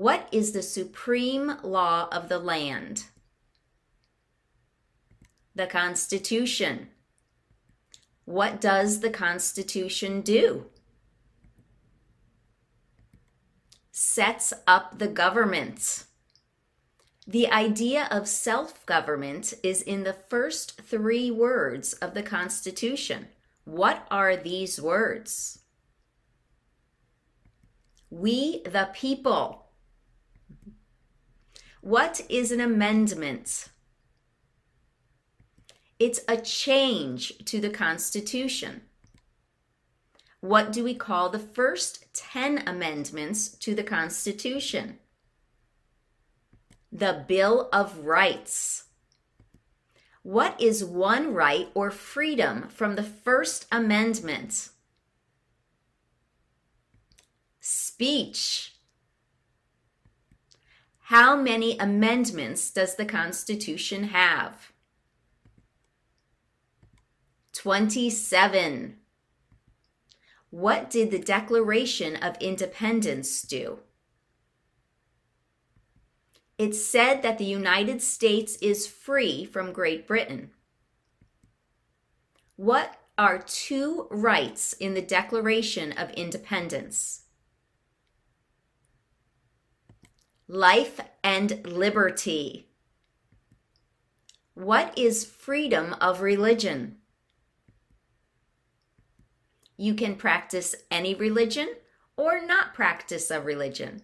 What is the supreme law of the land? The Constitution. What does the Constitution do? Sets up the government. The idea of self government is in the first three words of the Constitution. What are these words? We the people. What is an amendment? It's a change to the Constitution. What do we call the first 10 amendments to the Constitution? The Bill of Rights. What is one right or freedom from the First Amendment? Speech. How many amendments does the Constitution have? 27. What did the Declaration of Independence do? It said that the United States is free from Great Britain. What are two rights in the Declaration of Independence? Life and liberty. What is freedom of religion? You can practice any religion or not practice a religion.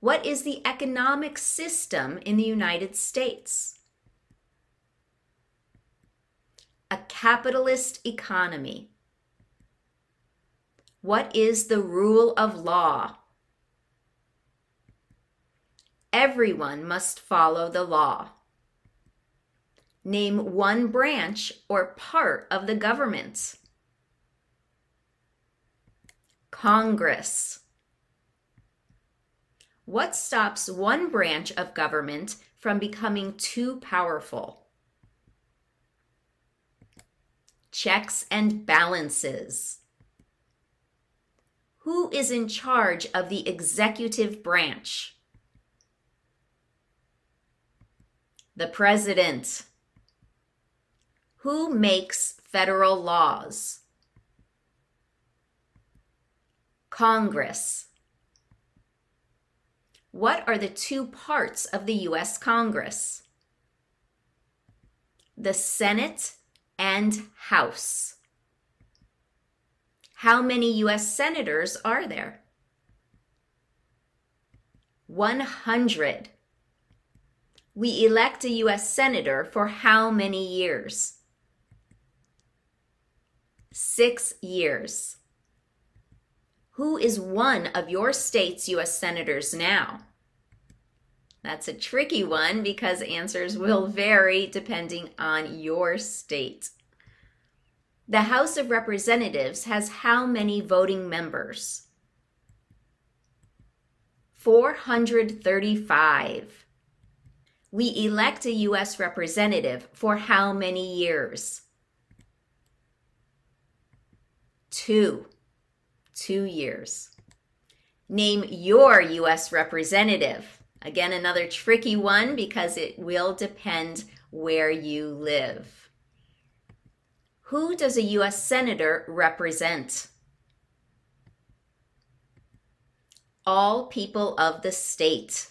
What is the economic system in the United States? A capitalist economy. What is the rule of law? Everyone must follow the law. Name one branch or part of the government. Congress. What stops one branch of government from becoming too powerful? Checks and balances. Who is in charge of the executive branch? The President. Who makes federal laws? Congress. What are the two parts of the U.S. Congress? The Senate and House. How many U.S. senators are there? 100. We elect a U.S. senator for how many years? Six years. Who is one of your state's U.S. senators now? That's a tricky one because answers will vary depending on your state. The House of Representatives has how many voting members? 435. We elect a U.S. representative for how many years? Two two years. Name your U.S. representative. Again, another tricky one because it will depend where you live. Who does a U.S. Senator represent? All people of the state.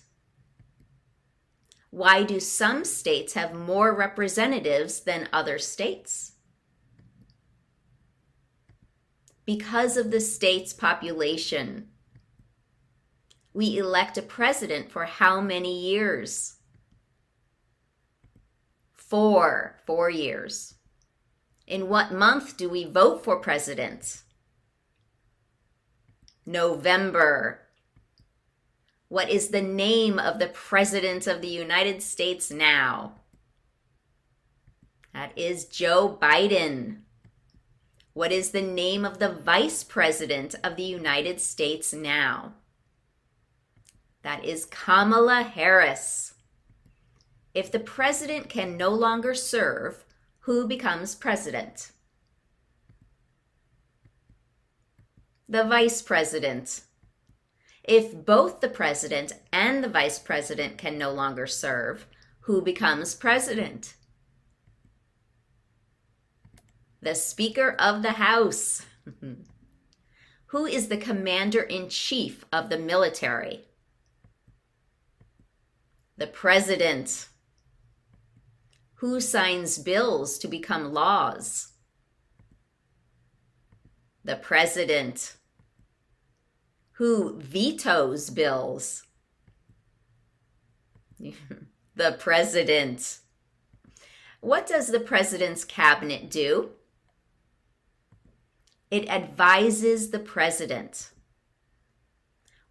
Why do some states have more representatives than other states? because of the state's population. We elect a president for how many years? Four, four years. In what month do we vote for president? November. What is the name of the President of the United States now? That is Joe Biden. What is the name of the Vice President of the United States now? That is Kamala Harris. If the president can no longer serve, who becomes president? The vice president. If both the president and the vice president can no longer serve, who becomes president? The Speaker of the House. who is the commander in chief of the military? The president. Who signs bills to become laws? The president who vetoes bills? the president. What does the president's cabinet do? It advises the president.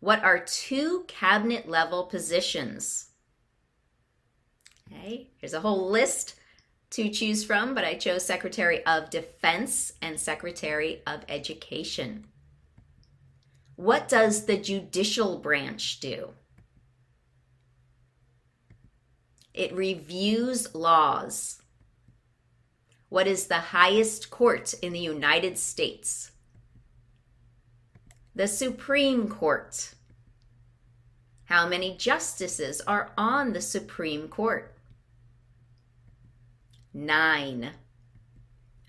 What are two cabinet level positions? Okay, here's a whole list to choose from, but I chose Secretary of Defense and Secretary of Education. What does the judicial branch do? It reviews laws. What is the highest court in the United States? The Supreme Court. How many justices are on the Supreme Court? Nine.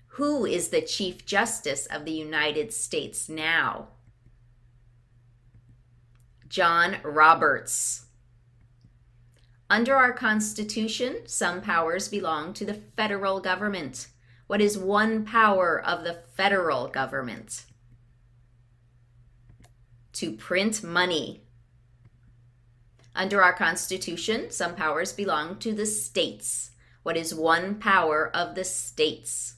Who is the Chief Justice of the United States now? John Roberts. Under our Constitution, some powers belong to the federal government. What is one power of the federal government? To print money. Under our Constitution, some powers belong to the states. What is one power of the states?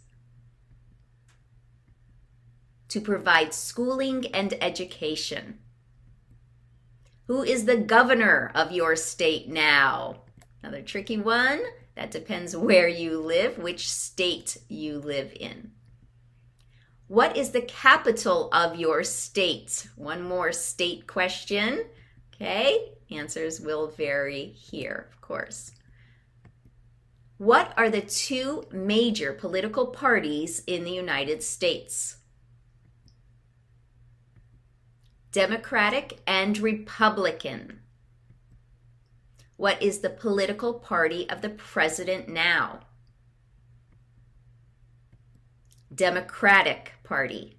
To provide schooling and education. Who is the governor of your state now? Another tricky one. That depends where you live, which state you live in. What is the capital of your state? One more state question. Okay, answers will vary here, of course. What are the two major political parties in the United States? Democratic and Republican. What is the political party of the president now? Democratic Party.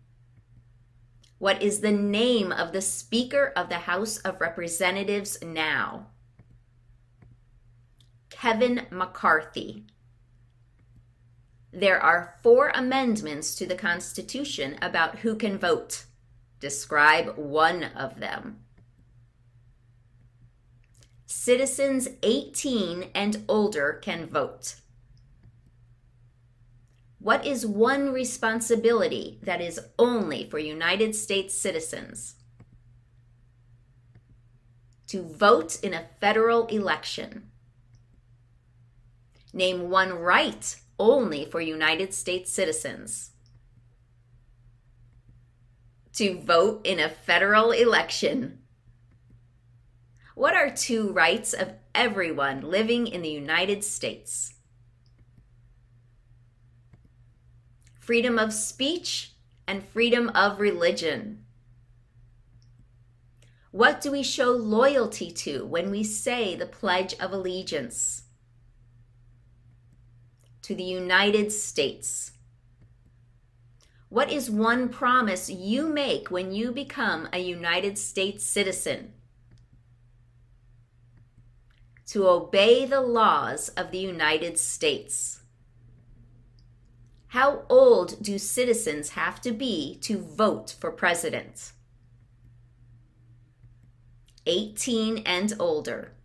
What is the name of the Speaker of the House of Representatives now? Kevin McCarthy. There are four amendments to the Constitution about who can vote. Describe one of them. Citizens 18 and older can vote. What is one responsibility that is only for United States citizens? To vote in a federal election. Name one right only for United States citizens to vote in a federal election. What are two rights of everyone living in the United States? Freedom of speech and freedom of religion. What do we show loyalty to when we say the Pledge of Allegiance? To the United States. What is one promise you make when you become a United States citizen? To obey the laws of the United States. How old do citizens have to be to vote for president? 18 and older.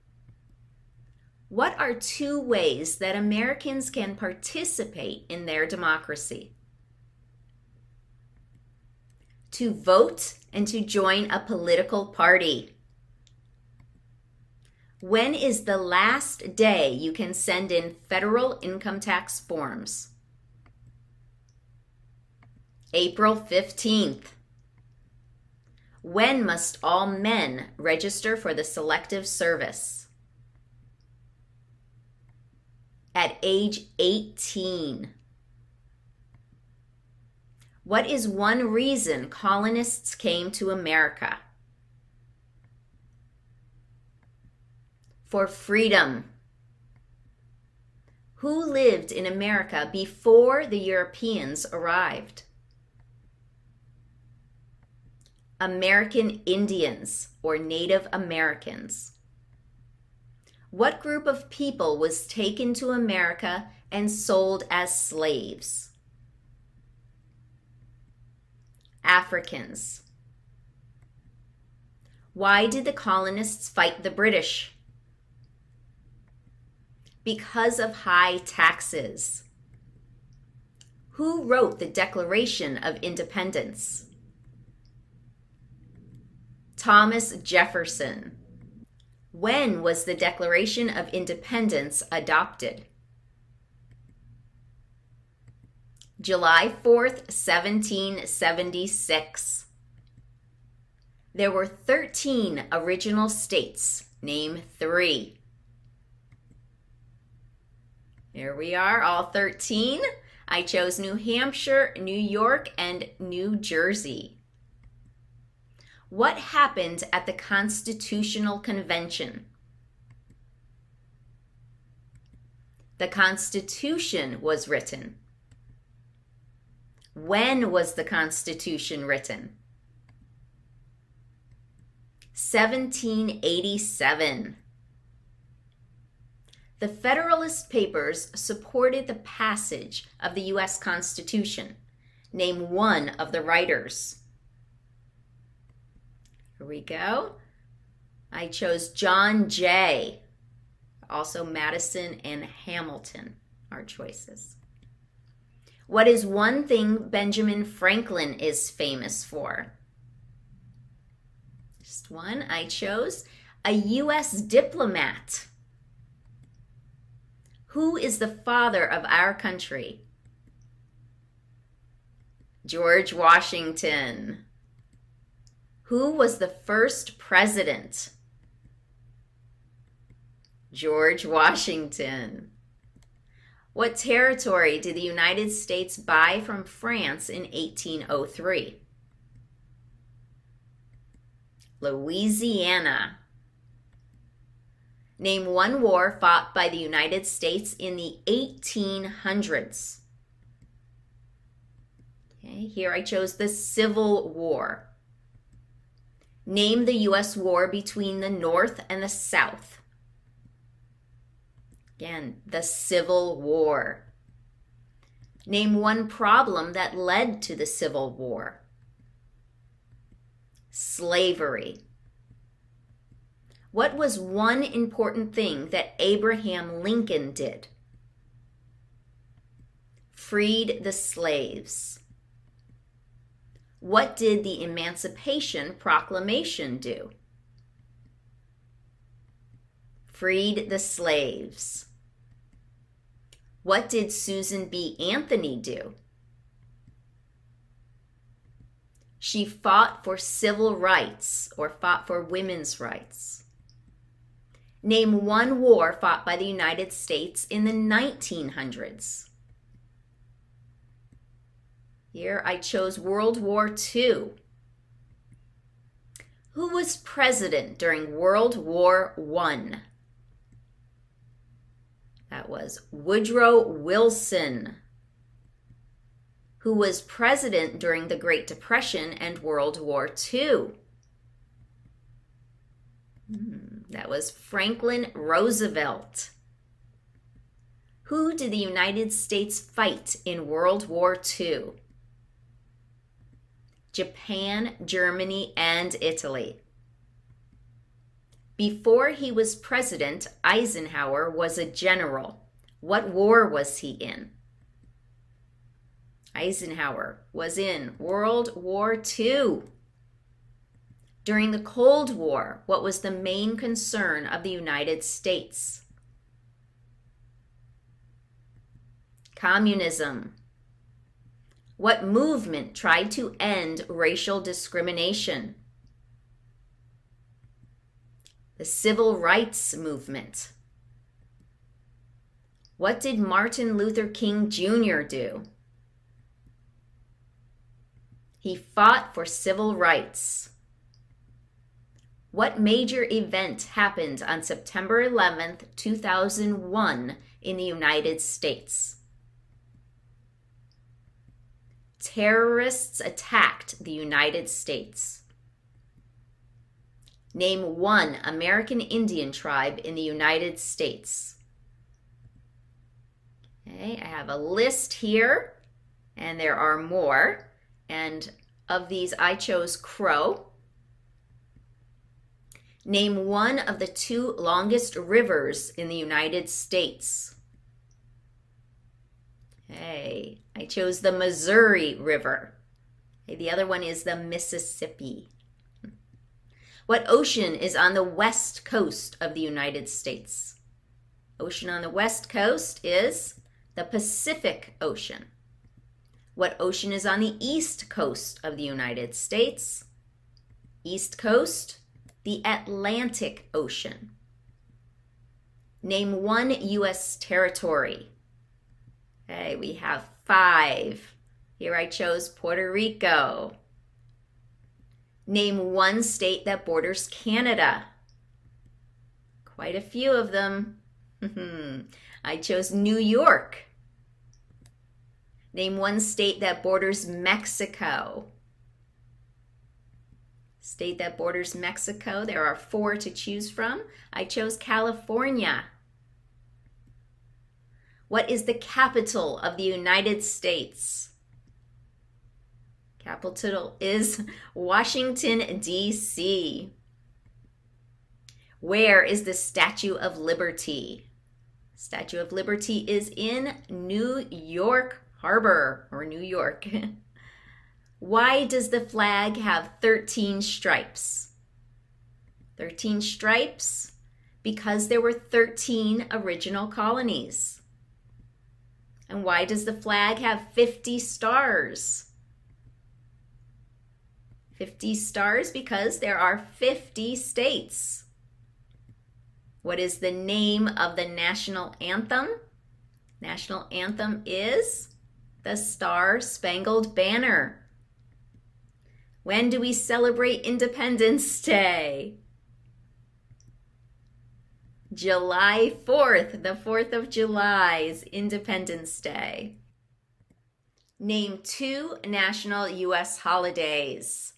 What are two ways that Americans can participate in their democracy? To vote and to join a political party. When is the last day you can send in federal income tax forms? April 15th. When must all men register for the Selective Service? At age 18. What is one reason colonists came to America? For freedom. Who lived in America before the Europeans arrived? American Indians or Native Americans. What group of people was taken to America and sold as slaves? Africans. Why did the colonists fight the British? Because of high taxes. Who wrote the Declaration of Independence? Thomas Jefferson. When was the Declaration of Independence adopted? July 4th, 1776. There were 13 original states. Name three. Here we are, all 13. I chose New Hampshire, New York, and New Jersey. What happened at the Constitutional Convention? The Constitution was written. When was the Constitution written? 1787. The Federalist Papers supported the passage of the U.S. Constitution. Name one of the writers. Here we go. I chose John Jay. Also, Madison and Hamilton are choices. What is one thing Benjamin Franklin is famous for? Just one. I chose a U.S. diplomat. Who is the father of our country? George Washington. Who was the first president? George Washington. What territory did the United States buy from France in 1803? Louisiana. Name one war fought by the United States in the 1800s. Okay, here I chose the Civil War. Name the U.S. war between the North and the South. Again, the Civil War. Name one problem that led to the Civil War. Slavery. What was one important thing that Abraham Lincoln did? Freed the slaves. What did the Emancipation Proclamation do? Freed the slaves. What did Susan B. Anthony do? She fought for civil rights or fought for women's rights. Name one war fought by the United States in the 1900s. Here I chose World War II. Who was president during World War I? That was Woodrow Wilson, who was president during the Great Depression and World War II. Hmm, that was Franklin Roosevelt. Who did the United States fight in World War II? Japan, Germany, and Italy. Before he was president, Eisenhower was a general. What war was he in? Eisenhower was in World War II. During the Cold War, what was the main concern of the United States? Communism. What movement tried to end racial discrimination? The civil rights movement. What did Martin Luther King Jr. do? He fought for civil rights. What major event happened on September 11th, 2001 in the United States? Terrorists attacked the United States. Name one American Indian tribe in the United States. Okay, I have a list here, and there are more. And of these, I chose Crow. Name one of the two longest rivers in the United States. Okay, I chose the Missouri River. Okay, the other one is the Mississippi. What ocean is on the west coast of the United States? Ocean on the west coast is the Pacific Ocean. What ocean is on the east coast of the United States? East coast, the Atlantic Ocean. Name one U.S. territory. Okay, we have five. Here I chose Puerto Rico. Name one state that borders Canada. Quite a few of them. I chose New York. Name one state that borders Mexico. State that borders Mexico. There are four to choose from. I chose California. What is the capital of the United States? Capital is Washington, D.C. Where is the Statue of Liberty? Statue of Liberty is in New York Harbor or New York. Why does the flag have 13 stripes? 13 stripes because there were 13 original colonies. And why does the flag have 50 stars? 50 stars because there are 50 states. What is the name of the national anthem? National anthem is the Star Spangled Banner. When do we celebrate Independence Day? July 4th, the 4th of July is Independence Day. Name two national U.S. holidays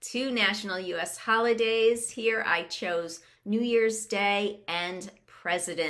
two national US holidays. Here I chose New Year's Day and President's